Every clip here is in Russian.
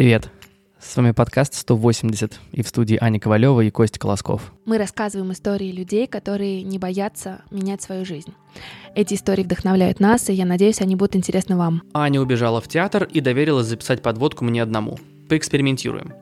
Привет! С вами подкаст 180 и в студии Аня Ковалева и Костя Колосков. Мы рассказываем истории людей, которые не боятся менять свою жизнь. Эти истории вдохновляют нас, и я надеюсь, они будут интересны вам. Аня убежала в театр и доверилась записать подводку мне одному. Поэкспериментируем.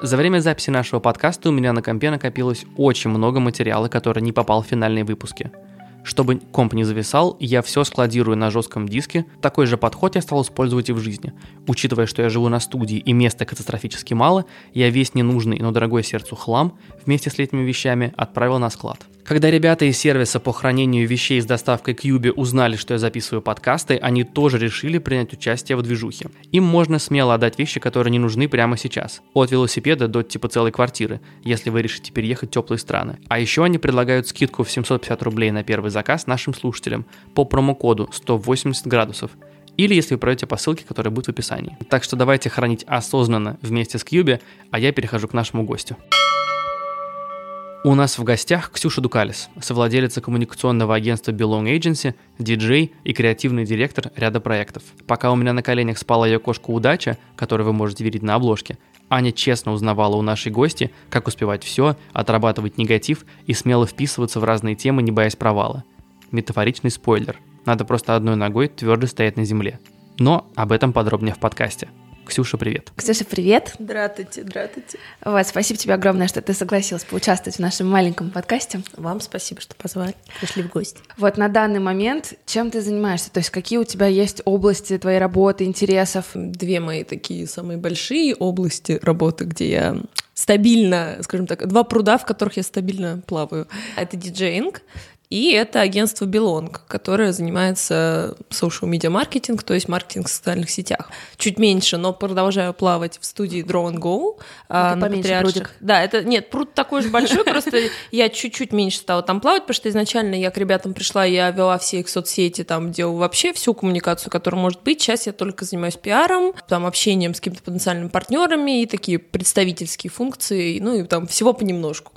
За время записи нашего подкаста у меня на компе накопилось очень много материала, который не попал в финальные выпуски – чтобы комп не зависал, я все складирую на жестком диске. Такой же подход я стал использовать и в жизни. Учитывая, что я живу на студии и места катастрофически мало, я весь ненужный, но дорогой сердцу хлам вместе с этими вещами отправил на склад. Когда ребята из сервиса по хранению вещей с доставкой к Юбе узнали, что я записываю подкасты, они тоже решили принять участие в движухе. Им можно смело отдать вещи, которые не нужны прямо сейчас. От велосипеда до типа целой квартиры, если вы решите переехать в теплые страны. А еще они предлагают скидку в 750 рублей на первый заказ нашим слушателям по промокоду 180 градусов или если вы пройдете по ссылке, которая будет в описании. Так что давайте хранить осознанно вместе с Кьюби, а я перехожу к нашему гостю. У нас в гостях Ксюша Дукалис, совладелица коммуникационного агентства Belong Agency, диджей и креативный директор ряда проектов. Пока у меня на коленях спала ее кошка Удача, которую вы можете видеть на обложке, Аня честно узнавала у нашей гости, как успевать все, отрабатывать негатив и смело вписываться в разные темы, не боясь провала. Метафоричный спойлер. Надо просто одной ногой твердо стоять на земле. Но об этом подробнее в подкасте. Ксюша, привет. Ксюша, привет. Здравствуйте, здравствуйте. Вот, спасибо тебе огромное, что ты согласилась поучаствовать в нашем маленьком подкасте. Вам спасибо, что позвали, пришли в гости. Вот на данный момент чем ты занимаешься? То есть какие у тебя есть области твоей работы, интересов? Две мои такие самые большие области работы, где я стабильно, скажем так, два пруда, в которых я стабильно плаваю. Это диджеинг, и это агентство Belong, которое занимается social media маркетинг, то есть маркетинг в социальных сетях. Чуть меньше, но продолжаю плавать в студии Draw and Go. Это на поменьше прудик. Да, это нет, пруд такой же большой, просто я чуть-чуть меньше стала там плавать, потому что изначально я к ребятам пришла, я вела все их соцсети, там делала вообще всю коммуникацию, которая может быть. Сейчас я только занимаюсь пиаром, там общением с какими-то потенциальными партнерами и такие представительские функции, ну и там всего понемножку.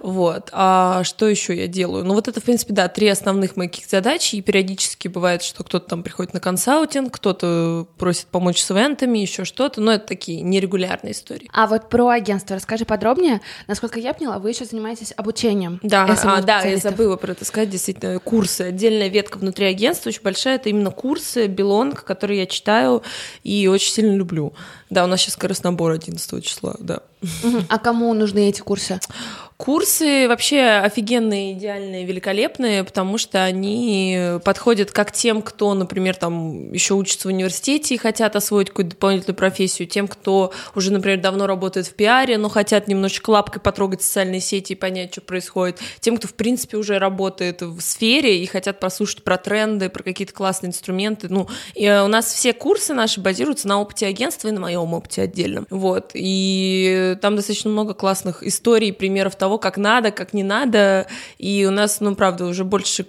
Вот. А что еще я делаю? Ну вот это, в принципе, да, три основных моих задач, и периодически бывает, что кто-то там приходит на консалтинг, кто-то просит помочь с ивентами, еще что-то, но это такие нерегулярные истории. А вот про агентство расскажи подробнее. Насколько я поняла, вы еще занимаетесь обучением. Да, а, да, я забыла про это сказать, действительно, курсы. Отдельная ветка внутри агентства очень большая, это именно курсы Белонг, которые я читаю и очень сильно люблю. Да, у нас сейчас как раз набор 11 числа, да. А кому нужны эти курсы? Курсы вообще офигенные, идеальные, великолепные, потому что они подходят как тем, кто, например, там еще учится в университете и хотят освоить какую-то дополнительную профессию, тем, кто уже, например, давно работает в пиаре, но хотят немножечко лапкой потрогать социальные сети и понять, что происходит, тем, кто, в принципе, уже работает в сфере и хотят послушать про тренды, про какие-то классные инструменты. Ну, и у нас все курсы наши базируются на опыте агентства и на моем опыте отдельном. Вот. И там достаточно много классных историй, примеров того, как надо, как не надо. И у нас, ну, правда, уже больше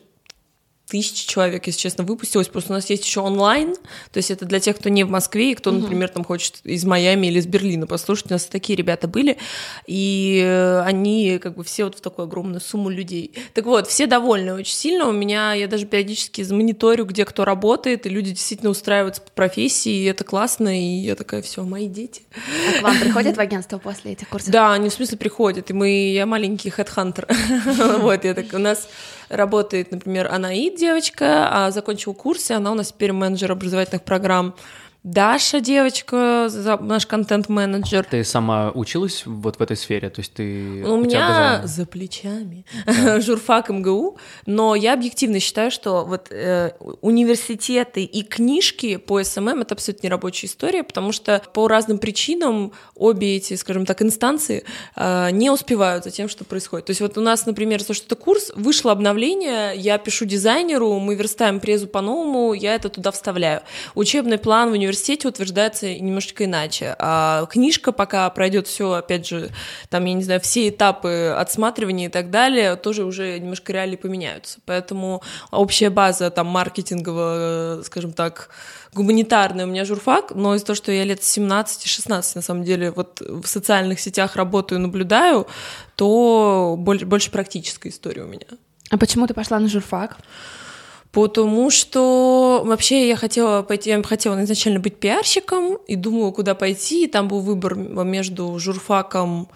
тысячи человек, если честно, выпустилось. Просто у нас есть еще онлайн, то есть это для тех, кто не в Москве, и кто, угу. например, там хочет из Майами или из Берлина послушать. У нас такие ребята были, и э, они как бы все вот в такую огромную сумму людей. Так вот, все довольны очень сильно. У меня, я даже периодически мониторю, где кто работает, и люди действительно устраиваются по профессии, и это классно, и я такая, все, мои дети. А к вам приходят в агентство после этих курсов? Да, они в смысле приходят, и мы, я маленький хедхантер. Вот, я так, у нас работает, например, Анаид девочка, а закончила курсы, она у нас теперь менеджер образовательных программ. Даша, девочка, наш контент-менеджер. Ты сама училась вот в этой сфере? То есть ты... У, у меня за плечами да. журфак МГУ, но я объективно считаю, что вот э, университеты и книжки по СММ — это абсолютно нерабочая история, потому что по разным причинам обе эти, скажем так, инстанции э, не успевают за тем, что происходит. То есть вот у нас, например, за что-то курс, вышло обновление, я пишу дизайнеру, мы верстаем презу по-новому, я это туда вставляю. Учебный план в университете университете утверждается немножечко иначе. А книжка пока пройдет все, опять же, там, я не знаю, все этапы отсматривания и так далее, тоже уже немножко реалии поменяются. Поэтому общая база там маркетинговая, скажем так, гуманитарная у меня журфак, но из-за того, что я лет 17-16, на самом деле, вот в социальных сетях работаю, наблюдаю, то больше, больше практическая история у меня. А почему ты пошла на журфак? Потому что вообще я хотела пойти, я хотела изначально быть пиарщиком и думала, куда пойти. И там был выбор между журфаком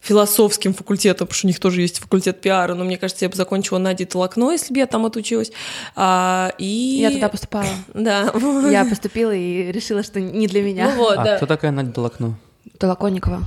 философским факультетом, потому что у них тоже есть факультет пиара, но мне кажется, я бы закончила Нади Толокно, если бы я там отучилась. А, и... Я туда поступала. Да. Я поступила и решила, что не для меня. Ну вот, а да. кто такая Надя Толокно? Толоконникова.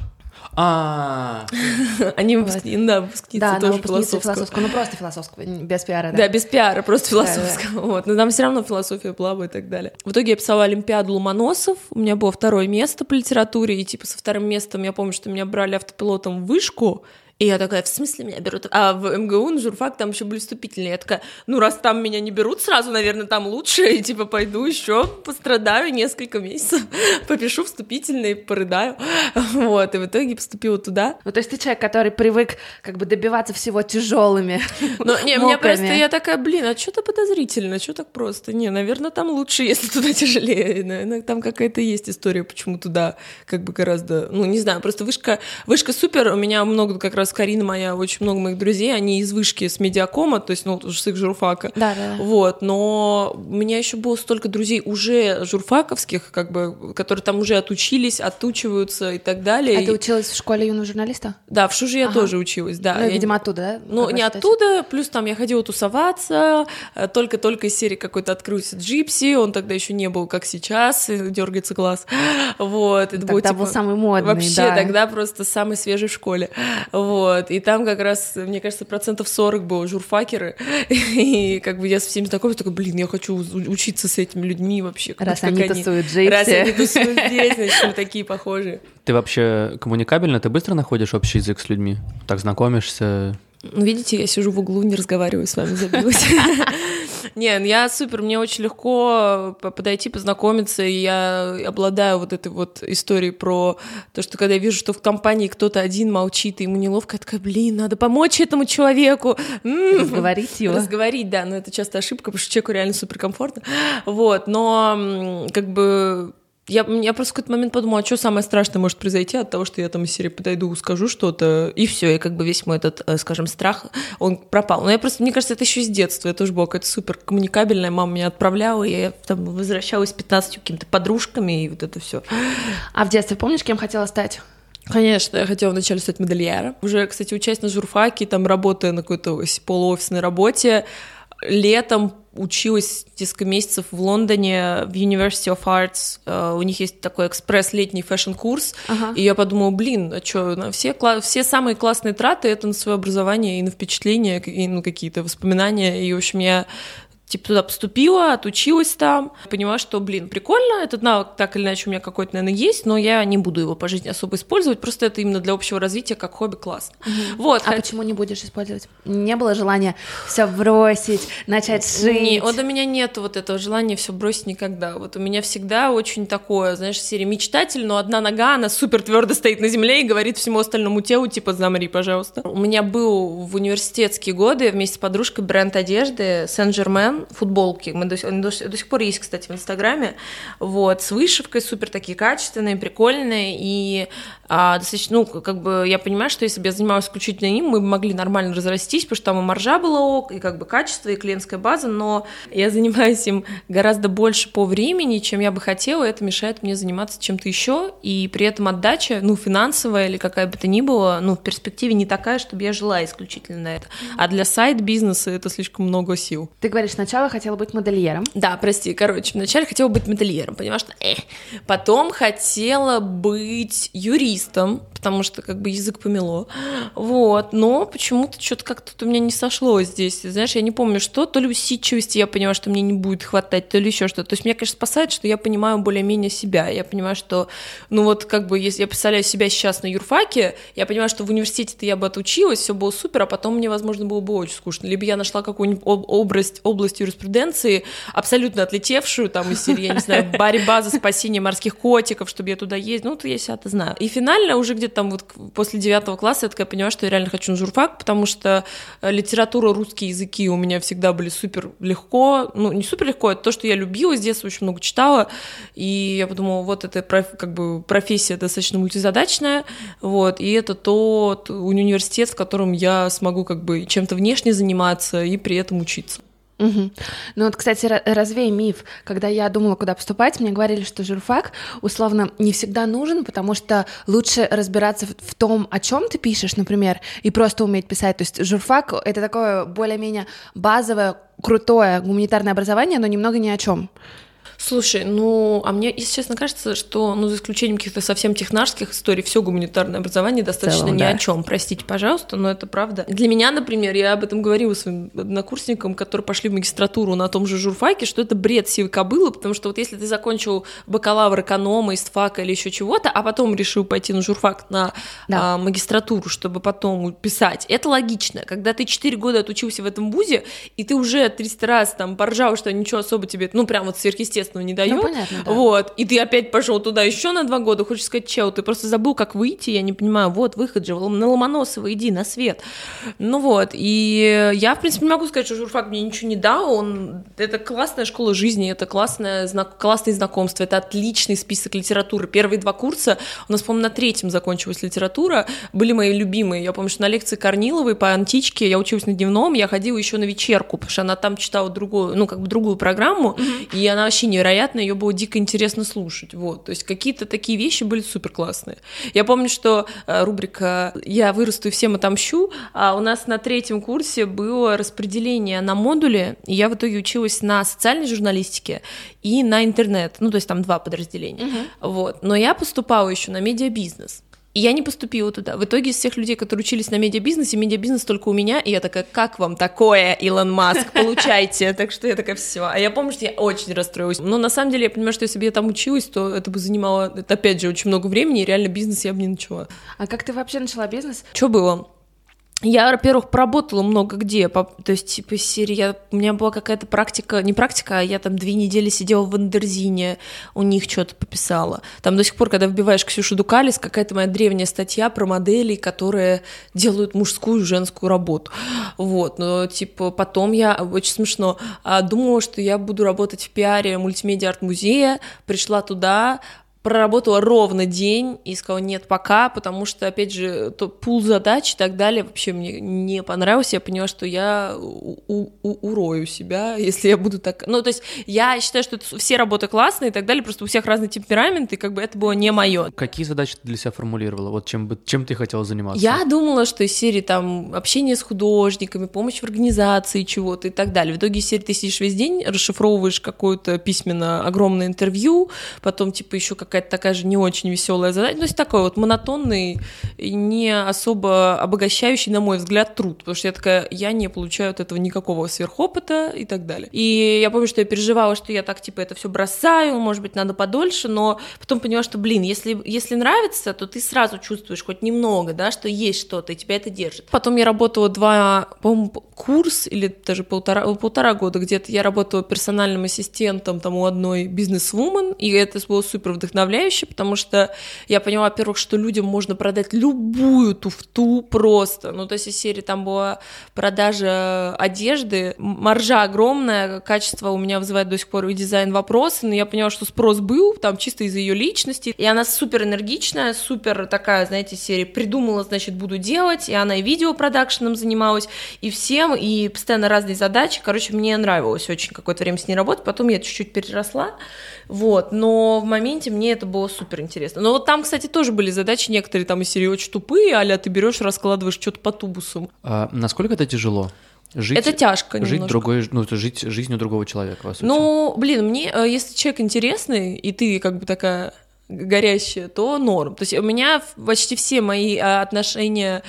А, Они выпускницы, да, выпускницы Да, она тоже философского. философского, ну просто философского, без пиара, да. Да, без пиара, просто Да, да, философского. Вот. Но там все равно философия плава и так далее. В итоге я писала Олимпиаду Ломоносов, у меня было второе место по литературе, и типа со вторым местом я помню, что меня брали автопилотом в вышку, и я такая, в смысле меня берут? А в МГУ на журфак там еще были вступительные. Я такая, ну раз там меня не берут сразу, наверное, там лучше, и типа пойду еще пострадаю несколько месяцев, попишу вступительные, порыдаю. Вот, и в итоге поступила туда. Ну, то есть ты человек, который привык как бы добиваться всего тяжелыми. Ну, не, мне просто, я такая, блин, а что-то подозрительно, что так просто? Не, наверное, там лучше, если туда тяжелее. Наверное, там какая-то есть история, почему туда как бы гораздо, ну, не знаю, просто вышка, вышка супер, у меня много как раз Карина моя, очень много моих друзей, они из вышки с медиакома, то есть, ну, с их журфака. Да, да. Вот, но у меня еще было столько друзей уже журфаковских, как бы, которые там уже отучились, отучиваются и так далее. А И- ты училась в школе юного журналиста? Да, в Шуже я Ага. тоже училась, да. ну, Я- видимо, оттуда, да? ну, не кстати. оттуда, плюс там я ходила тусоваться, э, только-только из серии какой-то открылся Джипси, он тогда еще не был, как сейчас, дергается глаз, вот. Это Тогда было, типа, был самый модный, Вообще, да. тогда просто самый свежий в школе, вот. И там как раз, мне кажется, процентов 40 было журфакеры, и как бы я со всеми знакомилась, такой, блин, я хочу учиться с этими людьми вообще. Раз как они тусуют джипси. Раз они тусуют здесь, значит, мы такие похожие. ты вообще коммуникабельна? Ты быстро находишь общий язык с людьми? Так знакомишься? Ну, видите, я сижу в углу, не разговариваю с вами, забилась. Не, ну я супер, мне очень легко по- подойти, познакомиться, и я обладаю вот этой вот историей про то, что когда я вижу, что в компании кто-то один молчит, и ему неловко, я такая, блин, надо помочь этому человеку. Разговорить его. Разговорить, да, но это часто ошибка, потому что человеку реально супер комфортно. Вот, но как бы я, я просто в какой-то момент подумала, а что самое страшное может произойти от того, что я там из серии подойду, скажу что-то, и все, и как бы весь мой этот, э, скажем, страх, он пропал. Но я просто, мне кажется, это еще с детства, я тоже была какая-то супер коммуникабельная, мама меня отправляла, и я там возвращалась с 15 какими-то подружками, и вот это все. А в детстве помнишь, кем хотела стать? Конечно, я хотела вначале стать модельером. Уже, кстати, учась на журфаке, там работая на какой-то полуофисной работе, летом училась несколько месяцев в Лондоне в University of Arts. Э, У них есть такой экспресс летний фэшн-курс. Ага. И я подумала, блин, а что, на все, кла- все самые классные траты это на свое образование и на впечатления, и на какие-то воспоминания. И, в общем, я типа туда поступила, отучилась там, поняла, что, блин, прикольно, этот навык так или иначе у меня какой-то, наверное, есть, но я не буду его по жизни особо использовать, просто это именно для общего развития, как хобби, классно. Вот, А хот- почему не будешь использовать? Не было желания все бросить, начать шить? Не, вот у меня нет вот этого желания все бросить никогда. Вот у меня всегда очень такое, знаешь, серия мечтатель, но одна нога, она супер твердо стоит на земле и говорит всему остальному телу, типа, замри, пожалуйста. У меня был в университетские годы вместе с подружкой бренд одежды Сен-Жермен, футболки. Мы до, до, до сих пор есть, кстати, в Инстаграме. Вот, с вышивкой, супер такие качественные, прикольные. И а, достаточно, ну, как бы я понимаю, что если бы я занималась исключительно им, мы могли нормально разрастись, потому что там и маржа была ок, и как бы качество, и клиентская база, но я занимаюсь им гораздо больше по времени, чем я бы хотела, и это мешает мне заниматься чем-то еще, и при этом отдача, ну, финансовая или какая бы то ни была, ну, в перспективе не такая, чтобы я жила исключительно на это. А для сайт-бизнеса это слишком много сил. Ты говоришь, сначала хотела быть модельером. Да, прости, короче, вначале хотела быть модельером, понимаешь, что э. Потом хотела быть юристом, потому что как бы язык помело. Вот, но почему-то что-то как-то у меня не сошло здесь. Знаешь, я не помню, что, то ли усидчивости я поняла, что мне не будет хватать, то ли еще что-то. То есть меня, конечно, спасает, что я понимаю более-менее себя. Я понимаю, что, ну вот как бы, если я представляю себя сейчас на юрфаке, я понимаю, что в университете-то я бы отучилась, все было супер, а потом мне, возможно, было бы очень скучно. Либо я нашла какую-нибудь об- область, область юриспруденции, абсолютно отлетевшую, там, из серии, я не знаю, борьба за спасение морских котиков, чтобы я туда ездила, ну, то я себя-то знаю. И финально уже где-то там вот после девятого класса я такая поняла, что я реально хочу на журфак, потому что э, литература, русские языки у меня всегда были супер легко, ну, не супер легко, это то, что я любила, с детства очень много читала, и я подумала, вот это как бы профессия достаточно мультизадачная, вот, и это тот университет, в котором я смогу как бы чем-то внешне заниматься и при этом учиться. Угу. Ну вот, кстати, развей миф. Когда я думала, куда поступать, мне говорили, что журфак условно не всегда нужен, потому что лучше разбираться в, том, о чем ты пишешь, например, и просто уметь писать. То есть журфак — это такое более-менее базовое, крутое гуманитарное образование, но немного ни о чем. Слушай, ну, а мне, если честно, кажется, что, ну, за исключением каких-то совсем технарских историй, все гуманитарное образование достаточно целом, ни да. о чем. Простите, пожалуйста, но это правда. Для меня, например, я об этом говорила своим однокурсникам, которые пошли в магистратуру на том же журфаке, что это бред сивой кобылы, потому что вот если ты закончил бакалавр эконома, истфака или еще чего-то, а потом решил пойти на журфак на да. а, магистратуру, чтобы потом писать, это логично. Когда ты 4 года отучился в этом вузе, и ты уже 300 раз там поржал, что ничего особо тебе, ну, прям вот сверхъестественно естественно, не дает. Ну, понятно, да. Вот, и ты опять пошел туда еще на два года, хочешь сказать, чел, ты просто забыл, как выйти, я не понимаю, вот, выход же, на Ломоносова иди, на свет. Ну вот, и я, в принципе, не могу сказать, что журфак мне ничего не дал, он, это классная школа жизни, это классное, знак, классные знакомства, это отличный список литературы. Первые два курса, у нас, по-моему, на третьем закончилась литература, были мои любимые. Я помню, что на лекции Корниловой по античке я училась на дневном, я ходила еще на вечерку, потому что она там читала другую, ну, как бы другую программу, mm-hmm. и она вообще не невероятно, ее было дико интересно слушать. Вот, то есть какие-то такие вещи были супер классные. Я помню, что э, рубрика «Я вырасту и всем отомщу», а у нас на третьем курсе было распределение на модуле, и я в итоге училась на социальной журналистике и на интернет, ну, то есть там два подразделения. Угу. Вот, но я поступала еще на медиабизнес. И я не поступила туда. В итоге из всех людей, которые учились на медиабизнесе, медиабизнес только у меня, и я такая, как вам такое, Илон Маск, получайте. Так что я такая, все. А я помню, что я очень расстроилась. Но на самом деле я понимаю, что если бы я там училась, то это бы занимало, это, опять же, очень много времени, и реально бизнес я бы не начала. А как ты вообще начала бизнес? Что было? Я, во-первых, поработала много где, то есть, типа, серии, я, у меня была какая-то практика, не практика, а я там две недели сидела в Андерзине, у них что-то пописала. Там до сих пор, когда вбиваешь Ксюшу Дукалис, какая-то моя древняя статья про моделей, которые делают мужскую и женскую работу. Вот, но, типа, потом я, очень смешно, а, думала, что я буду работать в пиаре мультимедиа-арт-музея, пришла туда, проработала ровно день и сказала нет пока, потому что, опять же, то пул задач и так далее вообще мне не понравилось. Я поняла, что я у- у- урою себя, если я буду так... Ну, то есть я считаю, что все работы классные и так далее, просто у всех разный темперамент, и как бы это было не мое. Какие задачи ты для себя формулировала? Вот чем, бы, чем ты хотела заниматься? Я думала, что из серии там общение с художниками, помощь в организации чего-то и так далее. В итоге из серии ты сидишь весь день, расшифровываешь какое-то письменно огромное интервью, потом типа еще как какая-то такая же не очень веселая задача. То есть такой вот монотонный, не особо обогащающий, на мой взгляд, труд. Потому что я такая, я не получаю от этого никакого сверхопыта и так далее. И я помню, что я переживала, что я так, типа, это все бросаю, может быть, надо подольше, но потом поняла, что, блин, если, если нравится, то ты сразу чувствуешь хоть немного, да, что есть что-то, и тебя это держит. Потом я работала два, по-моему, курс или даже полтора, полтора года где-то я работала персональным ассистентом там у одной бизнес-вумен, и это было супер вдохновляюще вдохновляюще, потому что я поняла, во-первых, что людям можно продать любую туфту просто. Ну, то есть из серии там была продажа одежды, маржа огромная, качество у меня вызывает до сих пор и дизайн вопросы, но я поняла, что спрос был, там чисто из-за ее личности, и она супер энергичная, супер такая, знаете, серия придумала, значит, буду делать, и она и видеопродакшеном занималась, и всем, и постоянно разные задачи, короче, мне нравилось очень какое-то время с ней работать, потом я чуть-чуть переросла, вот, но в моменте мне это было супер интересно. Но вот там, кстати, тоже были задачи некоторые там из серии очень тупые, а ты берешь, раскладываешь что-то по тубусу. А насколько это тяжело? Жить, это тяжко жить немножко. другой, ну, жить жизнью другого человека. Ну, блин, мне, э, если человек интересный, и ты как бы такая горящая, то норм. То есть у меня почти все мои а, отношения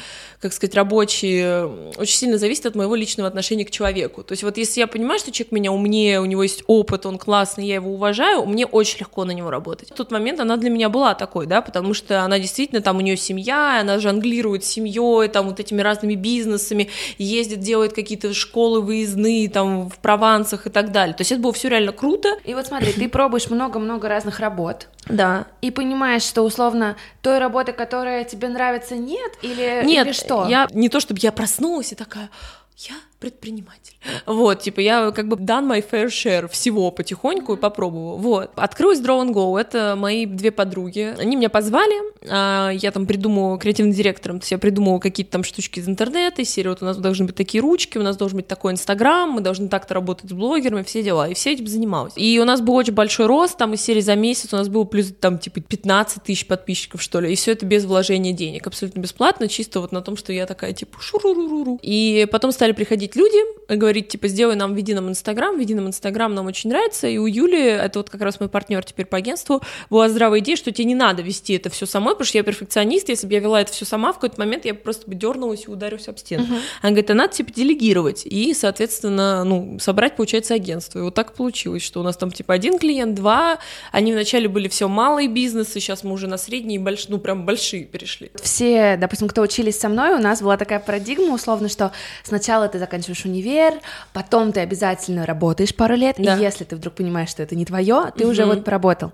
как сказать, рабочие, очень сильно зависит от моего личного отношения к человеку. То есть вот если я понимаю, что человек меня умнее, у него есть опыт, он классный, я его уважаю, мне очень легко на него работать. В тот момент она для меня была такой, да, потому что она действительно, там у нее семья, она жонглирует семьей, там вот этими разными бизнесами, ездит, делает какие-то школы выездные, там в Провансах и так далее. То есть это было все реально круто. И вот смотри, ты пробуешь много-много разных работ. Да. И понимаешь, что условно той работы, которая тебе нравится, нет? Или, нет, или что? Я не то, чтобы я проснулась и такая, я предприниматель. Вот, типа, я как бы done my fair share всего потихоньку и попробовала. Вот. Открылась Draw and Go, это мои две подруги. Они меня позвали, а, я там придумывала креативным директором, то есть я придумывала какие-то там штучки из интернета, из серии вот у нас должны быть такие ручки, у нас должен быть такой Инстаграм, мы должны так-то работать с блогерами, все дела. И все этим занималась. И у нас был очень большой рост, там из серии за месяц у нас было плюс там типа 15 тысяч подписчиков, что ли. И все это без вложения денег, абсолютно бесплатно, чисто вот на том, что я такая типа шуруруру. И потом стали приходить люди, говорить типа сделай нам, веди нам Инстаграм, веди нам Инстаграм, нам очень нравится. И у Юли, это вот как раз мой партнер теперь по агентству, была здравая идея, что тебе не надо вести это все самой, потому что я перфекционист, если бы я вела это все сама, в какой-то момент я просто бы дернулась и ударилась об стену. Uh-huh. Она говорит, а надо типа делегировать и, соответственно, ну, собрать, получается, агентство. И вот так получилось, что у нас там типа один клиент, два, они вначале были все малые бизнесы, сейчас мы уже на средние, больш... ну, прям большие перешли. Все, допустим, кто учились со мной, у нас была такая парадигма, условно, что сначала ты заканчиваешь универ, потом ты обязательно работаешь пару лет, да. и если ты вдруг понимаешь, что это не твое, ты угу. уже вот поработал.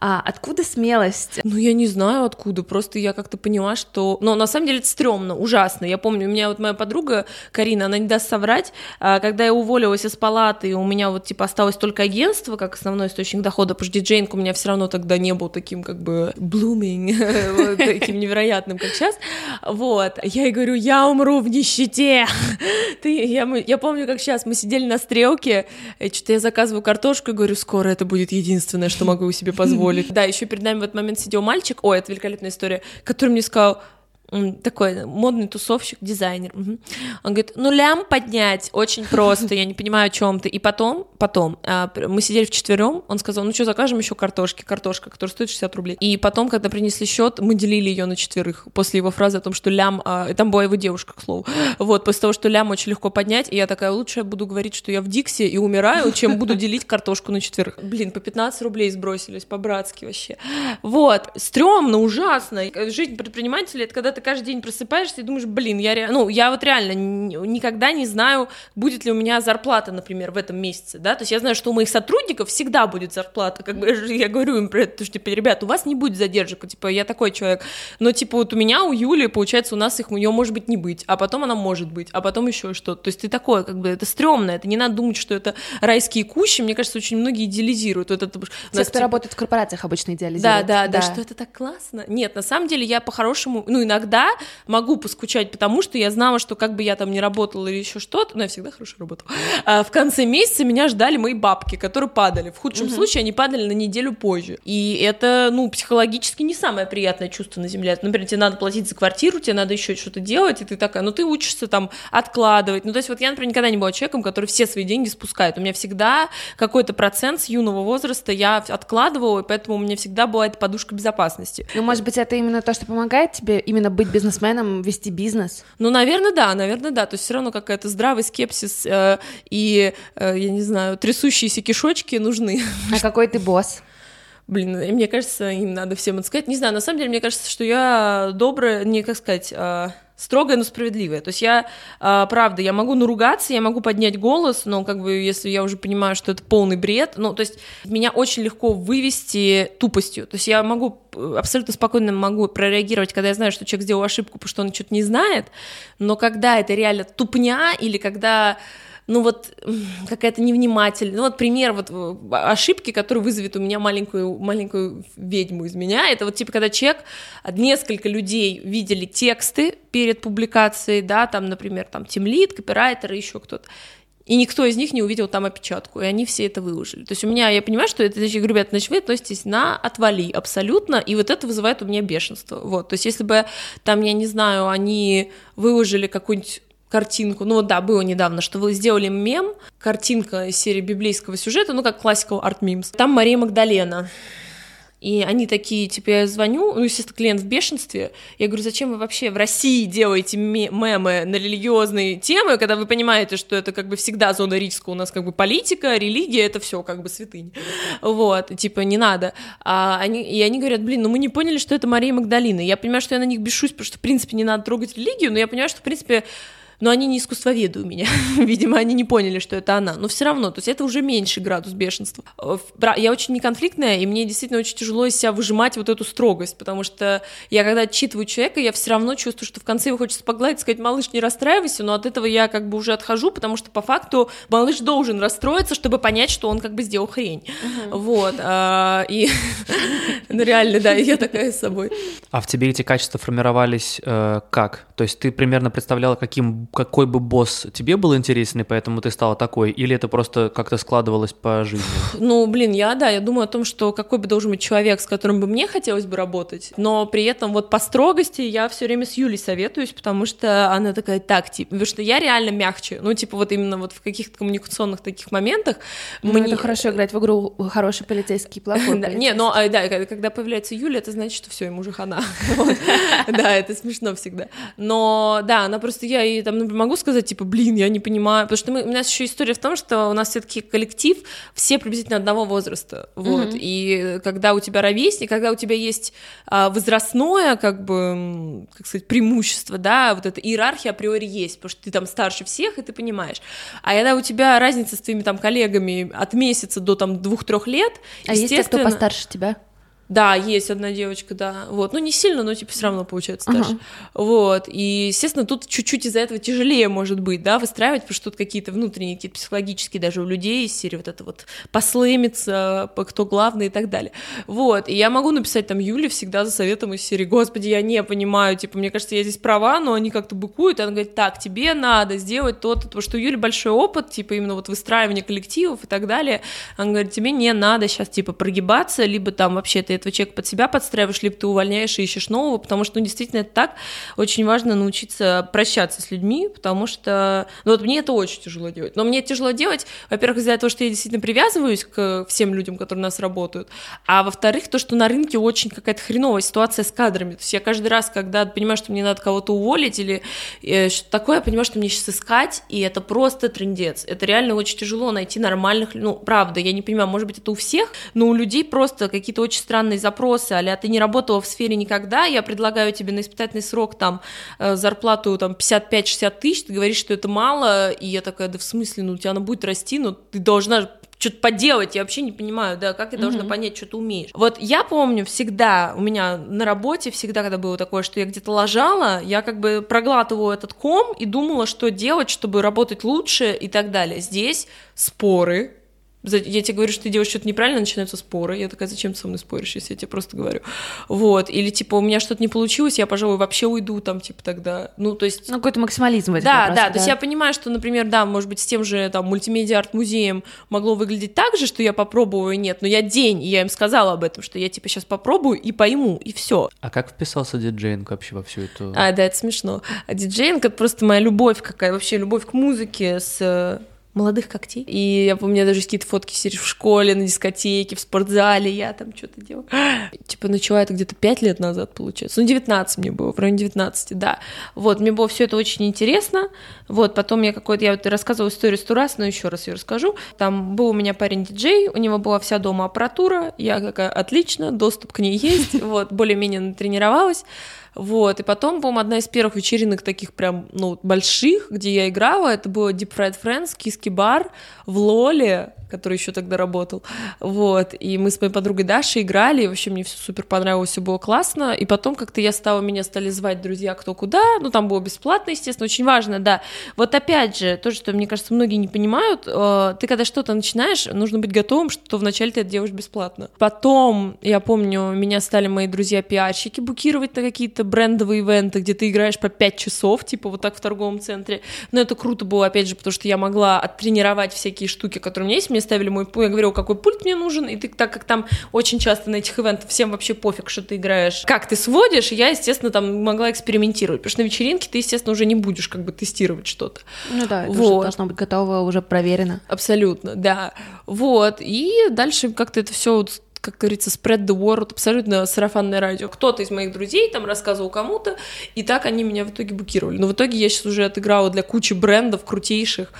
А откуда смелость? Ну, я не знаю откуда, просто я как-то поняла, что... Но на самом деле это стрёмно, ужасно. Я помню, у меня вот моя подруга Карина, она не даст соврать, а, когда я уволилась из палаты, у меня вот типа осталось только агентство как основной источник дохода, потому что диджейнг у меня все равно тогда не был таким как бы blooming, таким невероятным, как сейчас. Вот. Я ей говорю, я умру в нищете. Ты, я, я помню, как сейчас мы сидели на стрелке, что-то я заказываю картошку и говорю, скоро это будет единственное, что могу себе позволить. Да, еще перед нами в этот момент сидел мальчик, ой, это великолепная история, который мне сказал, такой модный тусовщик, дизайнер. Он говорит, ну лям поднять очень просто, я не понимаю, о чем ты. И потом, потом, а, мы сидели вчетвером, он сказал, ну что, закажем еще картошки, картошка, которая стоит 60 рублей. И потом, когда принесли счет, мы делили ее на четверых после его фразы о том, что лям, а, там была его девушка, к слову. Вот, после того, что лям очень легко поднять, и я такая, лучше я буду говорить, что я в Диксе и умираю, чем буду делить картошку на четверых. Блин, по 15 рублей сбросились, по-братски вообще. Вот, стрёмно, ужасно. Жизнь предпринимателя — это когда ты ты каждый день просыпаешься и думаешь, блин, я, ре... ну, я вот реально никогда не знаю, будет ли у меня зарплата, например, в этом месяце, да, то есть я знаю, что у моих сотрудников всегда будет зарплата, как бы я говорю им про это, что, типа, ребят, у вас не будет задержек, типа, я такой человек, но, типа, вот у меня, у Юли, получается, у нас их, ее может быть не быть, а потом она может быть, а потом еще что-то, то есть ты такое, как бы, это стрёмно, это не надо думать, что это райские кущи, мне кажется, очень многие идеализируют. Вот это, Те, нас, кто типа... работает в корпорациях, обычно идеализируют. Да, да, да, да, что это так классно. Нет, на самом деле я по-хорошему, ну, иногда иногда могу поскучать, потому что я знала, что как бы я там не работала или еще что-то, но я всегда хорошо работала, а в конце месяца меня ждали мои бабки, которые падали. В худшем угу. случае они падали на неделю позже. И это, ну, психологически не самое приятное чувство на земле. Например, тебе надо платить за квартиру, тебе надо еще что-то делать, и ты такая, ну, ты учишься там откладывать. Ну, то есть вот я, например, никогда не была человеком, который все свои деньги спускает. У меня всегда какой-то процент с юного возраста я откладывала, и поэтому у меня всегда была эта подушка безопасности. Ну, может быть, это именно то, что помогает тебе именно быть бизнесменом, вести бизнес? Ну, наверное, да, наверное, да. То есть все равно какая-то здравый скепсис э, и, э, я не знаю, трясущиеся кишочки нужны. А какой ты босс? Блин, мне кажется, им надо всем это сказать. Не знаю, на самом деле, мне кажется, что я добрая, не как сказать... Э, строгое, но справедливое. То есть я, э, правда, я могу наругаться, я могу поднять голос, но как бы если я уже понимаю, что это полный бред, ну, то есть меня очень легко вывести тупостью. То есть я могу абсолютно спокойно могу прореагировать, когда я знаю, что человек сделал ошибку, потому что он что-то не знает, но когда это реально тупня или когда ну вот какая-то невнимательность. Ну вот пример вот ошибки, который вызовет у меня маленькую, маленькую ведьму из меня, это вот типа когда человек, несколько людей видели тексты перед публикацией, да, там, например, там тимлит, копирайтер еще кто-то, и никто из них не увидел там опечатку, и они все это выложили. То есть у меня, я понимаю, что это, значит, ребята, значит, вы относитесь на отвали абсолютно, и вот это вызывает у меня бешенство. Вот, то есть если бы там, я не знаю, они выложили какую-нибудь картинку. Ну вот да, было недавно, что вы сделали мем, картинка из серии библейского сюжета, ну как art memes. Там Мария Магдалена. И они такие, типа, я звоню, ну, естественно, клиент в бешенстве. Я говорю, зачем вы вообще в России делаете мемы на религиозные темы, когда вы понимаете, что это как бы всегда зона риска, у нас как бы политика, религия, это все как бы святынь. Вот, типа, не надо. А они, и они говорят, блин, ну мы не поняли, что это Мария Магдалина. Я понимаю, что я на них бешусь, потому что, в принципе, не надо трогать религию, но я понимаю, что, в принципе, но они не искусствоведы у меня. Видимо, они не поняли, что это она. Но все равно, то есть это уже меньше градус бешенства. Э, я очень неконфликтная, и мне действительно очень тяжело из себя выжимать вот эту строгость, потому что я когда отчитываю человека, я все равно чувствую, что в конце его хочется погладить, сказать, малыш, не расстраивайся, но от этого я как бы уже отхожу, потому что по факту малыш должен расстроиться, чтобы понять, что он как бы сделал хрень. Uh-huh. Вот. А, и ну реально, да, я такая с собой. А в тебе эти качества формировались э, как? То есть ты примерно представляла, каким, какой бы босс тебе был интересен, и поэтому ты стала такой, или это просто как-то складывалось по жизни? Ну, блин, я, да, я думаю о том, что какой бы должен быть человек, с которым бы мне хотелось бы работать, но при этом вот по строгости я все время с Юлей советуюсь, потому что она такая, так, типа, потому что я реально мягче, ну, типа, вот именно вот в каких-то коммуникационных таких моментах. Ну, мне... это хорошо играть в игру «Хороший полицейский и плохой Не, но, а, да, когда появляется Юля, это значит, что все, ему уже хана. Да, это смешно всегда. Но, да, она просто, я ей там, могу сказать, типа, блин, я не понимаю, потому что у нас еще история в том, что у нас все-таки коллектив, все приблизительно одного возраста, вот, и когда у тебя ровесник, когда у тебя есть а, возрастное, как бы, как сказать, преимущество, да, вот эта иерархия априори есть, потому что ты там старше всех, и ты понимаешь. А когда у тебя разница с твоими там коллегами от месяца до там двух-трех лет, а есть те, кто постарше тебя? Да, есть одна девочка, да. Вот. Ну, не сильно, но типа все равно получается. Uh-huh. Вот. И, естественно, тут чуть-чуть из-за этого тяжелее может быть, да, выстраивать, потому что тут какие-то внутренние, какие-то психологические даже у людей из серии вот это вот послымиться, кто главный и так далее. Вот. И я могу написать там Юле всегда за советом из серии, господи, я не понимаю, типа, мне кажется, я здесь права, но они как-то быкуют, и она говорит, так, тебе надо сделать то-то, потому что у Юли большой опыт, типа, именно вот выстраивания коллективов и так далее. Она говорит, тебе не надо сейчас, типа, прогибаться, либо там вообще ты этого человека под себя подстраиваешь, либо ты увольняешь и ищешь нового, потому что, ну, действительно, это так. Очень важно научиться прощаться с людьми, потому что, ну, вот мне это очень тяжело делать. Но мне тяжело делать, во-первых, из-за того, что я действительно привязываюсь к всем людям, которые у нас работают, а во-вторых, то, что на рынке очень какая-то хреновая ситуация с кадрами. То есть я каждый раз, когда понимаю, что мне надо кого-то уволить или э, что-то такое, я понимаю, что мне сейчас искать, и это просто трендец. Это реально очень тяжело найти нормальных, ну, правда, я не понимаю, может быть, это у всех, но у людей просто какие-то очень странные запросы, а ты не работала в сфере никогда, я предлагаю тебе на испытательный срок там э, зарплату там 55-60 тысяч, ты говоришь, что это мало, и я такая, да в смысле, ну у тебя она будет расти, но ты должна что-то поделать, я вообще не понимаю, да, как я mm-hmm. должна понять, что ты умеешь. Вот я помню всегда, у меня на работе всегда, когда было такое, что я где-то ложала, я как бы проглатывала этот ком и думала, что делать, чтобы работать лучше и так далее. Здесь споры, я тебе говорю, что ты делаешь что-то неправильно, начинаются споры. Я такая, зачем ты со мной споришь, если я тебе просто говорю? Вот. Или, типа, у меня что-то не получилось, я, пожалуй, вообще уйду там, типа, тогда. Ну, то есть... Ну, какой-то максимализм в этом Да, да, да. То есть я понимаю, что, например, да, может быть, с тем же, там, мультимедиа-арт-музеем могло выглядеть так же, что я попробую, и нет. Но я день, и я им сказала об этом, что я, типа, сейчас попробую и пойму, и все. А как вписался диджейнг вообще во всю эту... А, да, это смешно. А диджейнг — это просто моя любовь какая, вообще любовь к музыке с молодых когтей. И я помню, даже какие-то фотки в школе, на дискотеке, в спортзале, я там что-то делаю. Типа начала это где-то 5 лет назад, получается. Ну, 19 мне было, в районе 19, да. Вот, мне было все это очень интересно. Вот, потом я какой-то, я вот рассказывала историю сто раз, но еще раз ее расскажу. Там был у меня парень-диджей, у него была вся дома аппаратура, я какая, отлично, доступ к ней есть, вот, более-менее натренировалась. Вот, и потом, по-моему, одна из первых вечеринок таких прям, ну, больших, где я играла, это было Deep Fried Friends, Киски Бар в Лоле, который еще тогда работал. Вот. И мы с моей подругой Дашей играли, и вообще мне все супер понравилось, все было классно. И потом как-то я стала, меня стали звать друзья кто куда. Ну, там было бесплатно, естественно, очень важно, да. Вот опять же, то, что, мне кажется, многие не понимают, э, ты когда что-то начинаешь, нужно быть готовым, что вначале ты это делаешь бесплатно. Потом, я помню, меня стали мои друзья-пиарщики букировать на какие-то брендовые ивенты, где ты играешь по 5 часов, типа вот так в торговом центре. Но это круто было, опять же, потому что я могла оттренировать всякие штуки, которые у меня есть, мне ставили мой пульт, я говорю, какой пульт мне нужен, и ты, так как там очень часто на этих ивентах всем вообще пофиг, что ты играешь, как ты сводишь, я, естественно, там могла экспериментировать, потому что на вечеринке ты, естественно, уже не будешь как бы тестировать что-то. Ну да, это вот. уже должно быть готово, уже проверено. Абсолютно, да. Вот, и дальше как-то это все вот как говорится, spread the word, абсолютно сарафанное радио. Кто-то из моих друзей там рассказывал кому-то, и так они меня в итоге букировали. Но в итоге я сейчас уже отыграла для кучи брендов крутейших,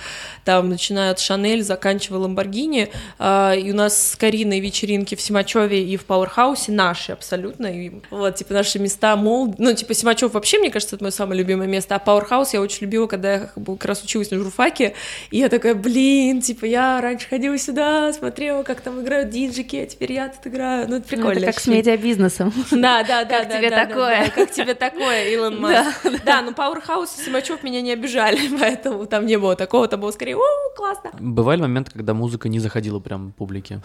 там, начиная от Шанель, заканчивая Ламборгини, и у нас с Кариной вечеринки в Симачеве и в Powerhouse 'е наши абсолютно, и вот, типа, наши места, мол, ну, типа, Симачев вообще, мне кажется, это мое самое любимое место, а Powerhouse я очень любила, когда я как раз училась на журфаке, и я такая, блин, типа, я раньше ходила сюда, смотрела, как там играют диджики, а теперь я тут играю, ну, это прикольно. Ну, это как с медиабизнесом. Да, да, да. Как тебе такое? Как тебе такое, Илон Маск? Да, ну, Powerhouse и Симачев меня не обижали, поэтому там не было такого, там было скорее, о, классно. Бывали моменты, когда музыка не заходила прям публике?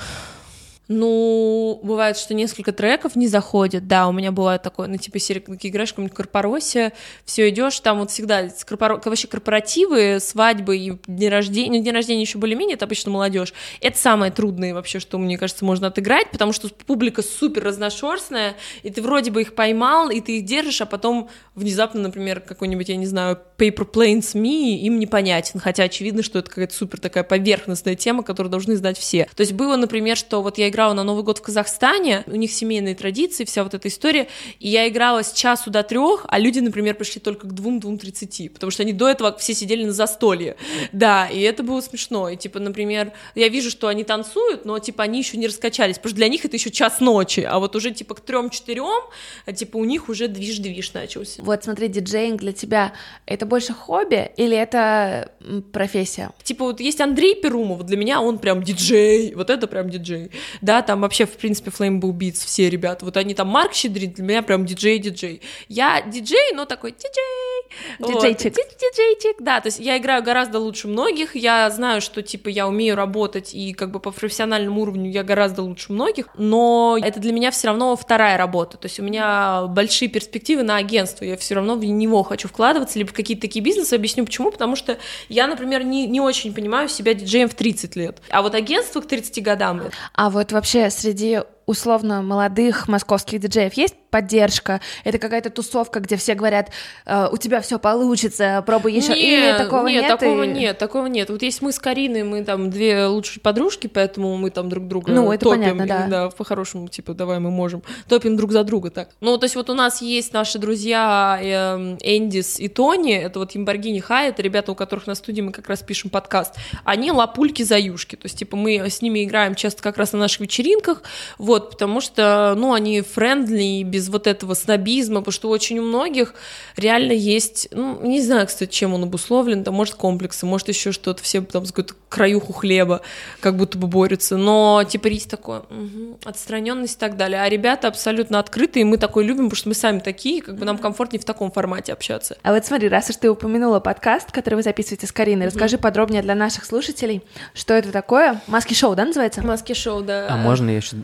Ну, бывает, что несколько треков не заходят. Да, у меня бывает такое, ну, типа, играешь в каком-нибудь корпоросе, все идешь, там вот всегда корпор... вообще корпоративы, свадьбы и дни рождения, ну, дни рождения еще более-менее, это обычно молодежь. Это самое трудное вообще, что, мне кажется, можно отыграть, потому что публика супер разношерстная, и ты вроде бы их поймал, и ты их держишь, а потом внезапно, например, какой-нибудь, я не знаю, Paper Planes Me им непонятен, хотя очевидно, что это какая-то супер такая поверхностная тема, которую должны знать все. То есть было, например, что вот я играла на Новый год в Казахстане, у них семейные традиции, вся вот эта история, и я играла с часу до трех, а люди, например, пришли только к двум-двум тридцати, потому что они до этого все сидели на застолье, да, и это было смешно, и типа, например, я вижу, что они танцуют, но типа они еще не раскачались, потому что для них это еще час ночи, а вот уже типа к трем-четырем, типа у них уже движ-движ начался. Вот смотри, диджейнг для тебя это больше хобби или это профессия? Типа вот есть Андрей Перумов, для меня он прям диджей, вот это прям диджей, да, там вообще, в принципе, Flammable Beats, все ребята, вот они там, Марк Щедрин, для меня прям диджей-диджей. Я диджей, но такой диджей. Диджейчик. Вот. Диджейчик, да, то есть я играю гораздо лучше многих, я знаю, что, типа, я умею работать, и как бы по профессиональному уровню я гораздо лучше многих, но это для меня все равно вторая работа, то есть у меня большие перспективы на агентство, я все равно в него хочу вкладываться, либо в какие-то такие бизнесы, объясню почему, потому что я, например, не, не очень понимаю себя диджеем в 30 лет, а вот агентство к 30 годам. А вот вообще среди условно молодых московских диджеев есть поддержка? Это какая-то тусовка, где все говорят, э, у тебя все получится, пробуй еще. Нет, Или такого нет? нет? такого и... нет, такого нет. Вот есть мы с Кариной, мы там две лучшие подружки, поэтому мы там друг друга ну, это топим. понятно, да. да, по-хорошему, типа, давай мы можем. Топим друг за друга так. Ну, то есть вот у нас есть наши друзья э, Эндис и Тони, это вот Ямборгини Хай, это ребята, у которых на студии мы как раз пишем подкаст. Они лапульки-заюшки, то есть, типа, мы с ними играем часто как раз на наших вечеринках, вот, потому что, ну, они френдли, без вот этого снобизма, потому что очень у многих реально есть, ну, не знаю, кстати, чем он обусловлен, там, может, комплексы, может, еще что-то, все там с какой-то краюху хлеба как будто бы борются, но, типа, есть такое, угу, отстраненность и так далее, а ребята абсолютно открытые, и мы такой любим, потому что мы сами такие, как бы нам комфортнее в таком формате общаться. А вот смотри, раз уж ты упомянула подкаст, который вы записываете с Кариной, расскажи подробнее для наших слушателей, что это такое? Маски-шоу, да, называется? Маски-шоу, да. А можно я еще...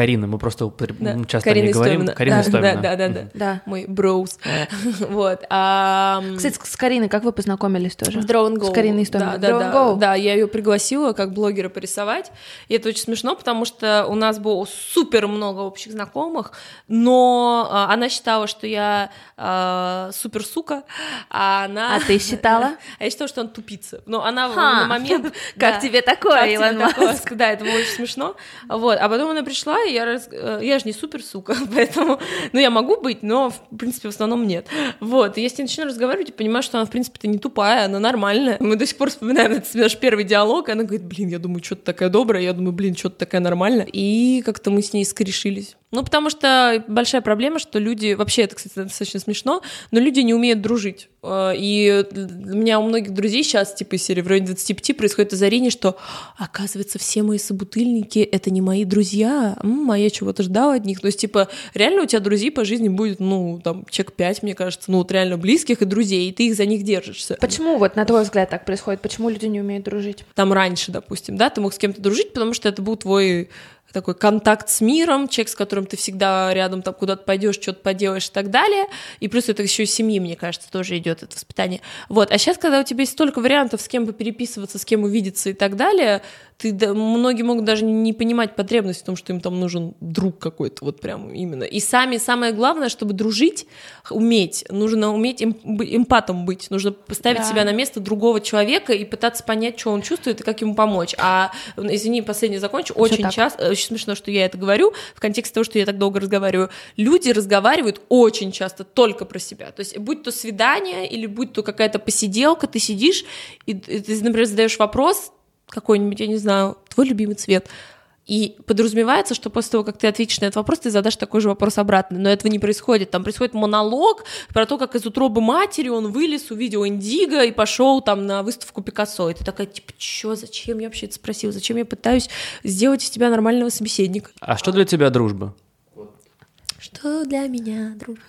Карина, мы просто Да. часто Карина не говорим. Истомина. Карина да, Истомина. Да, да, да, да. Да. Мой броуз. Вот. а, Кстати, с Кариной как вы познакомились тоже? В Draw and Go. С Кариной Истоминой. Да, да, да, Go. да, я ее пригласила как блогера порисовать. И это очень смешно, потому что у нас было супер много общих знакомых, но а, она считала, что я а, супер сука, а она... А ты считала? А я считала, что она тупица. Но она в- Ха. на момент... Как да. тебе такое, Как тебе Илон такое? Маск? Да, это было очень смешно. Вот. А потом она пришла, я, раз... э, я же не супер сука, поэтому, ну, я могу быть, но, в принципе, в основном нет. Вот. И я с ней начинаю разговаривать и понимаю, что она, в принципе-то не тупая, она нормальная. Мы до сих пор вспоминаем этот наш первый диалог, и она говорит, блин, я думаю, что-то такая добрая, я думаю, блин, что-то такая нормальная. И как-то мы с ней скорешились. Ну, потому что большая проблема, что люди, вообще это, кстати, достаточно смешно, но люди не умеют дружить. Э, И у меня у многих друзей сейчас, типа, из серии в районе 25 происходит озарение, что, оказывается, все мои собутыльники — это не мои друзья, М, а я чего-то ждала от них. То есть, типа, реально у тебя друзей по жизни будет, ну, там, человек 5, мне кажется, ну, вот реально близких и друзей, и ты их за них держишься. Почему, вот на твой взгляд, так происходит? Почему люди не умеют дружить? Там раньше, допустим, да, ты мог с кем-то дружить, потому что это был твой такой контакт с миром, человек, с которым ты всегда рядом там куда-то пойдешь, что-то поделаешь и так далее. И плюс это еще семьи, мне кажется, тоже идет это воспитание. Вот. А сейчас, когда у тебя есть столько вариантов, с кем бы переписываться, с кем увидеться и так далее, ты, да, многие могут даже не понимать потребность в том, что им там нужен друг какой-то, вот прям именно. И сами, самое главное, чтобы дружить, уметь, нужно уметь эм- эмпатом быть, нужно поставить Да. себя на место другого человека и пытаться понять, что он чувствует и как ему помочь. А, извини, последний закончу, очень так. часто, очень смешно, что я это говорю, в контексте того, что я так долго разговариваю. Люди разговаривают очень часто только про себя. То есть, будь то свидание или будь то какая-то посиделка, ты сидишь, и ты, например, задаешь вопрос какой-нибудь, я не знаю, твой любимый цвет. И подразумевается, что после того, как ты ответишь на этот вопрос, ты задашь такой же вопрос обратно. Но этого не происходит. Там происходит монолог про то, как из утробы матери он вылез, увидел Индиго и пошел там на выставку Пикассо. И ты такая, типа, чё, зачем я вообще это спросил? Зачем я пытаюсь сделать из тебя нормального собеседника? А что для тебя дружба? Что для меня дружба?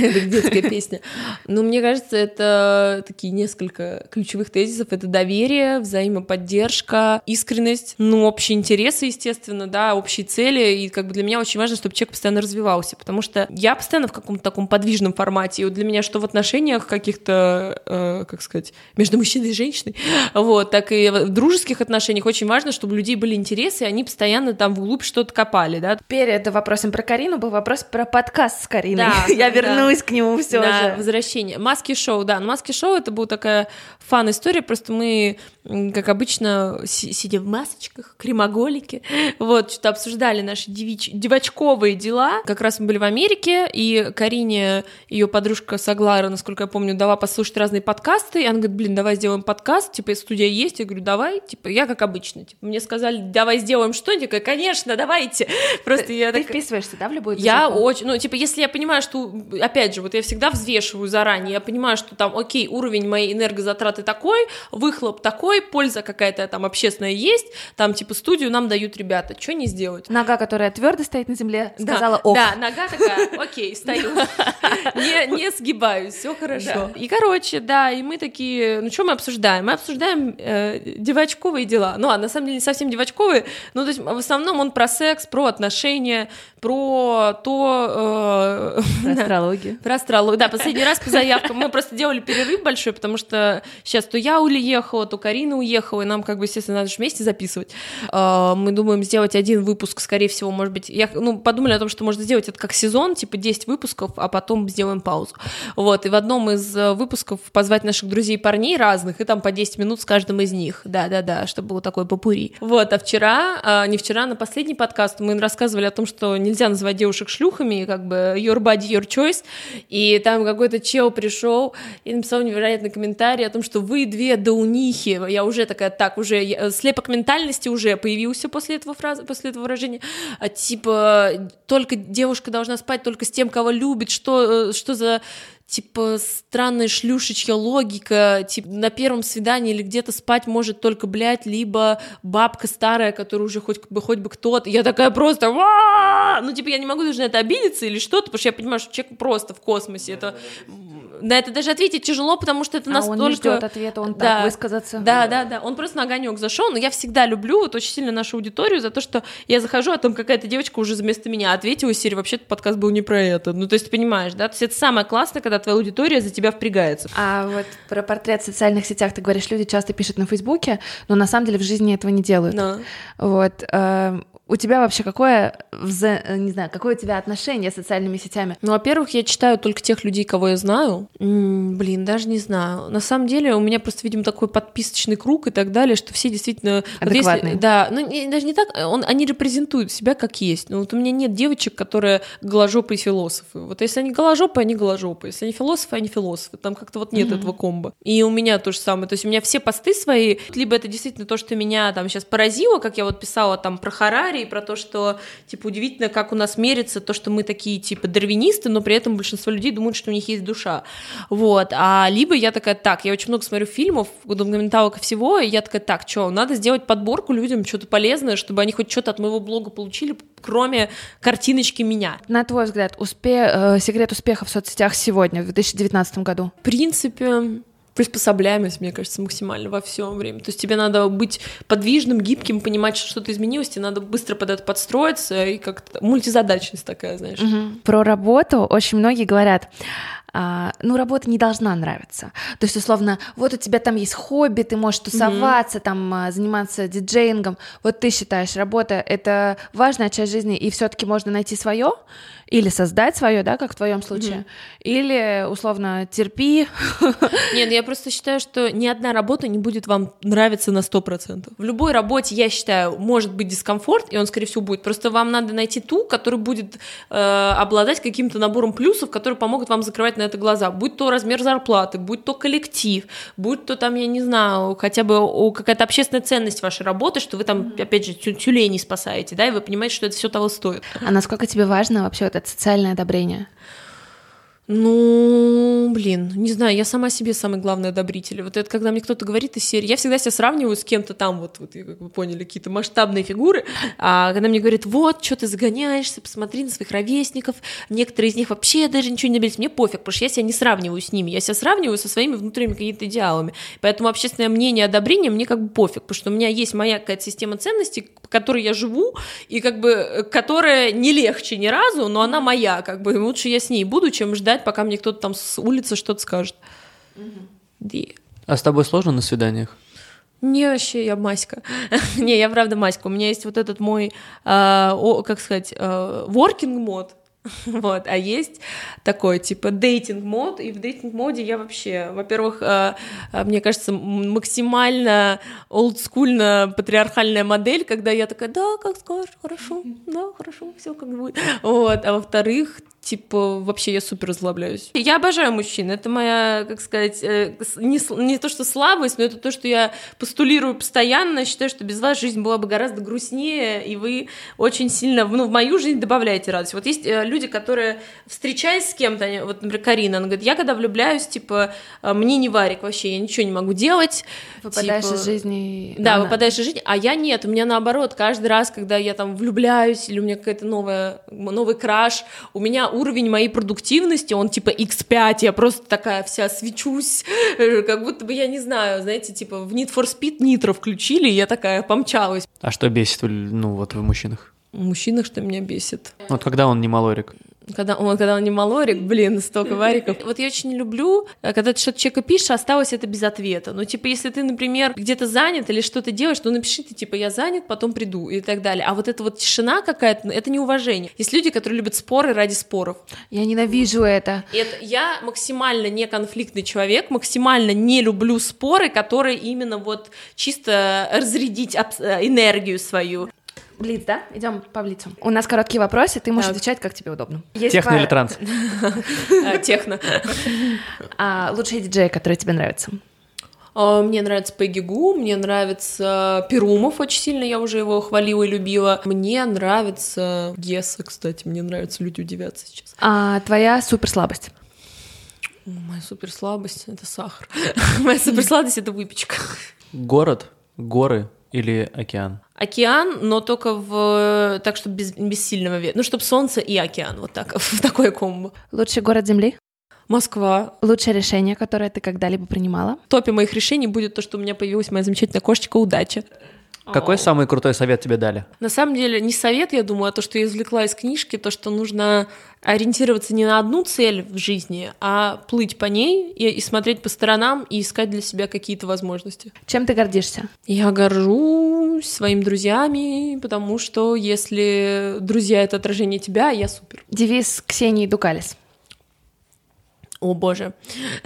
Это детская песня. Но мне кажется, это такие несколько ключевых тезисов. Это доверие, взаимоподдержка, искренность, ну, общие интересы, естественно, да, общие цели. И как бы для меня очень важно, чтобы человек постоянно развивался, потому что я постоянно в каком-то таком подвижном формате. И вот для меня что в отношениях каких-то, э, как сказать, между мужчиной и женщиной, вот, так и в дружеских отношениях очень важно, чтобы у людей были интересы, и они постоянно там вглубь что-то копали, да. Перед вопросом про Карину был вопрос про подкаст с Кариной. Да, Я вернусь да. к нему все да, же. возвращение. Маски шоу, да. Маски шоу это была такая фан история, просто мы, как обычно, сидя в масочках, кремоголики, вот, что-то обсуждали наши девич... девочковые дела. Как раз мы были в Америке, и Карине, ее подружка Саглара, насколько я помню, дала послушать разные подкасты, и она говорит, блин, давай сделаем подкаст, типа, студия есть, я говорю, давай, типа, я как обычно, типа, мне сказали, давай сделаем что-нибудь, я говорю, конечно, давайте. Просто ты, я ты так... вписываешься, да, в любой Я очень, ну, типа, если я понимаю, что, опять же, вот я всегда взвешиваю заранее, я понимаю, что там, окей, уровень моей энергозатраты такой, выхлоп такой, польза какая-то там общественная есть, там, типа, студию нам дают ребята, что не сделать? Нога, которая твердо стоит на земле, сказала ок. Да, нога такая, окей, стою, не, не сгибаюсь, все хорошо. И, короче, да, и мы такие, ну, что мы обсуждаем? Мы обсуждаем э, девочковые дела, ну, а на самом деле не совсем девочковые, ну, то есть в основном он про секс, про отношения, про то... Э, про астрологию. Про астрологию, да, последний раз по заявкам. Мы просто делали перерыв большой, потому что сейчас то я уехала, то Карина уехала, и нам, как бы, естественно, надо же вместе записывать. Э, мы думаем сделать один выпуск, скорее всего, может быть... Я, ну, подумали о том, что можно сделать это как сезон, типа 10 выпусков, а потом сделаем паузу. Вот, и в одном из э, выпусков позвать наших друзей парней разных, и там по 10 минут с каждым из них. Да-да-да, чтобы было такое попури. Вот, а вчера, а, не вчера, на последний подкаст мы рассказывали о том, что нельзя называть девушек шлюхами, как бы your body, your choice, и там какой-то чел пришел и написал невероятный комментарий о том, что вы две даунихи, я уже такая, так, уже, я, слепок ментальности уже появился после этого фразы, после этого выражения, а, типа, только девушка должна спать только с тем, кого любит, что, э, что за типа странная шлюшечья логика, типа на первом свидании или где-то спать может только, блядь, либо бабка старая, которая уже хоть бы хоть бы кто-то. Я такая просто, ну типа я не могу даже на это обидеться или что-то, потому что я понимаю, что человек просто в космосе. Это на это даже ответить тяжело, потому что это а настолько... он не ждет ответа, он да, так высказаться. Да, да, да, он просто на огонек зашел, но я всегда люблю вот очень сильно нашу аудиторию за то, что я захожу, а там какая-то девочка уже вместо меня ответила, Сири, вообще-то подкаст был не про это. Ну, то есть, понимаешь, да? То есть это самое классное, когда твоя аудитория за тебя впрягается. А вот про портрет в социальных сетях ты говоришь, люди часто пишут на Фейсбуке, но на самом деле в жизни этого не делают. No. Вот. Э, у тебя вообще какое, вза... не знаю, какое у тебя отношение с социальными сетями? Ну, во-первых, я читаю только тех людей, кого я знаю. М-м, блин, даже не знаю. На самом деле у меня просто, видимо, такой подписочный круг и так далее, что все действительно... Адекватные. Вот если... Да, ну не, даже не так, он, они репрезентуют себя как есть. Ну, вот у меня нет девочек, которые голожопые философы. Вот если они голожопые, они голожопые. Если они философы, они философы. Там как-то вот нет mm-hmm. этого комбо. И у меня то же самое. То есть у меня все посты свои, либо это действительно то, что меня там сейчас поразило, как я вот писала там про Харари, Харари, про то, что, типа, удивительно, как у нас мерится то, что мы такие, типа, дарвинисты, но при этом большинство людей думают, что у них есть душа. Вот. А либо я такая, так, я очень много смотрю фильмов, документалок и всего, и я такая, так, что, надо сделать подборку людям, что-то полезное, чтобы они хоть что-то от моего блога получили, кроме картиночки меня. На твой взгляд, успе... э, секрет успеха в соцсетях сегодня, в 2019 году? В принципе, приспособляемость, мне кажется, максимально во всем время. То есть тебе надо быть подвижным, гибким, понимать, что что-то изменилось, тебе надо быстро под это подстроиться и как-то мультизадачность такая, знаешь. Угу. Про работу очень многие говорят, а, ну, работа не должна нравиться. То есть, условно, вот у тебя там есть хобби, ты можешь тусоваться, mm-hmm. там, а, заниматься диджеингом. Вот ты считаешь, работа — это важная часть жизни, и все таки можно найти свое, или создать свое, да, как в твоем случае, mm-hmm. или условно терпи. Нет, я просто считаю, что ни одна работа не будет вам нравиться на сто процентов. В любой работе, я считаю, может быть дискомфорт, и он, скорее всего, будет. Просто вам надо найти ту, которая будет э, обладать каким-то набором плюсов, которые помогут вам закрывать на это глаза. Будь то размер зарплаты, будь то коллектив, будь то там, я не знаю, хотя бы какая-то общественная ценность вашей работы, что вы там, опять же, тюленей спасаете, да, и вы понимаете, что это все того стоит. А насколько тебе важно вообще вот это социальное одобрение? Ну, блин, не знаю, я сама себе самый главный одобритель. Вот это когда мне кто-то говорит из серии, я всегда себя сравниваю с кем-то там, вот, вот как вы поняли, какие-то масштабные фигуры, а когда мне говорят, вот, что ты загоняешься, посмотри на своих ровесников, некоторые из них вообще даже ничего не добились, мне пофиг, потому что я себя не сравниваю с ними, я себя сравниваю со своими внутренними какими-то идеалами. Поэтому общественное мнение, одобрение мне как бы пофиг, потому что у меня есть моя какая-то система ценностей, по которой я живу, и как бы, которая не легче ни разу, но она моя, как бы, лучше я с ней буду, чем ждать ждать, пока мне кто-то там с улицы что-то скажет. Угу. А с тобой сложно на свиданиях? Не, вообще, я маська. не, я правда маська. У меня есть вот этот мой, э, о, как сказать, э, working мод, вот, а есть такой, типа, дейтинг мод, и в дейтинг моде я вообще, во-первых, э, мне кажется, максимально олдскульно патриархальная модель, когда я такая, да, как скажешь, хорошо, да, хорошо, все как будет, вот, а во-вторых, типа, вообще я супер разлабляюсь. Я обожаю мужчин, это моя, как сказать, э, не, не то, что слабость, но это то, что я постулирую постоянно, считаю, что без вас жизнь была бы гораздо грустнее, и вы очень сильно, ну, в мою жизнь добавляете радость. Вот есть э, люди, которые, встречаясь с кем-то, вот, например, Карина, она говорит, я когда влюбляюсь, типа, э, мне не варик вообще, я ничего не могу делать. Выпадаешь типа... из жизни. Да, выпадаешь из жизни, а я нет, у меня наоборот, каждый раз, когда я там влюбляюсь, или у меня какая-то новая, новый краш, у меня уровень моей продуктивности, он типа x5, я просто такая вся свечусь, э, как будто бы, я не знаю, знаете, типа в Need for Speed нитро включили, и я такая помчалась. А что бесит, ну, вот в мужчинах? В мужчинах что меня бесит? Вот когда он не малорик. Когда он, когда он не малорик, блин, столько вариков. Вот я очень люблю, э, когда ты что-то человеку пишешь, а осталось это без ответа. Ну, типа, если ты, например, где-то занят или что-то делаешь, то напиши ты, типа, я занят, потом приду и так далее. А вот эта вот тишина какая-то, ну, это неуважение. Есть люди, которые любят споры ради споров. Я ненавижу это. это я максимально не конфликтный человек, максимально не люблю споры, которые именно вот чисто разрядить э, энергию свою. Блиц, да? Идем по блицу. У нас короткие вопросы, ты можешь так. отвечать, как тебе удобно. Есть техно пара... или транс? А, техно. А, лучший диджей, который тебе нравится? А, мне нравится Пегги Гу, мне нравится Перумов очень сильно, я уже его хвалила и любила. Мне нравится Геса, кстати, мне нравится люди удивятся сейчас. А твоя суперслабость? Моя суперслабость — это сахар. Моя суперсладость — это выпечка. Город, горы или океан? Океан, но только в так, чтобы без, без сильного ветра. Ну, чтобы солнце и океан, вот так, в такое комбо. Лучший город Земли? Москва. Лучшее решение, которое ты когда-либо принимала? В топе моих решений будет то, что у меня появилась моя замечательная кошечка «Удача». Какой самый крутой совет тебе дали? На самом деле, не совет, я думаю, а то, что я извлекла из книжки, то, что нужно ориентироваться не на одну цель в жизни, а плыть по ней и, и смотреть по сторонам и искать для себя какие-то возможности. Чем ты гордишься? Я горжусь своими друзьями, потому что если друзья — это отражение тебя, я супер. Девиз Ксении Дукалис. О боже.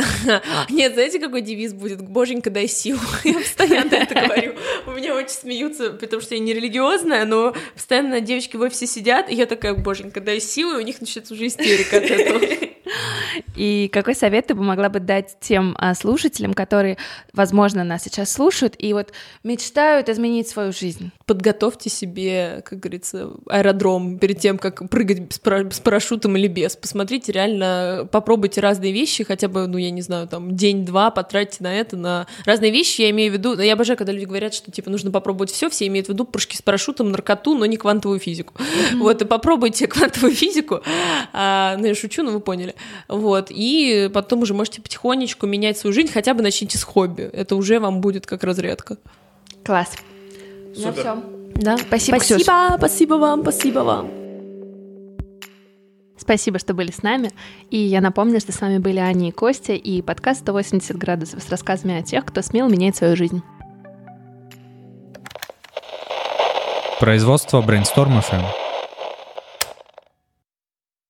Нет, знаете, какой девиз будет? Боженька, дай силу. Я постоянно это говорю. У меня очень смеются, потому что я не религиозная, но постоянно девочки в офисе сидят, и я такая, боженька, дай силу, и у них начинается уже истерика от этого. И какой совет ты бы могла бы дать тем а, слушателям, которые, возможно, нас сейчас слушают и вот мечтают изменить свою жизнь? Подготовьте себе, как говорится, аэродром перед тем, как прыгать с, пара- с парашютом или без. Посмотрите реально, попробуйте разные вещи, хотя бы, ну, я не знаю, там, день-два потратьте на это, на разные вещи, я имею в виду, я обожаю, когда люди говорят, что, типа, нужно попробовать все, все имеют в виду прыжки с парашютом, наркоту, но не квантовую физику. Вот, и попробуйте квантовую физику, а, ну, я шучу, но вы поняли. Вот, и потом уже можете потихонечку менять свою жизнь, хотя бы начните с хобби. Это уже вам будет как разрядка. Класс. Ну Супер. Все. Да. Спасибо, Спасибо, Ксюш. спасибо вам, спасибо вам. Спасибо, что были с нами. И я напомню, что с вами были Аня и Костя и подкаст «180 градусов» с рассказами о тех, кто смел менять свою жизнь. Производство Brainstorm FM.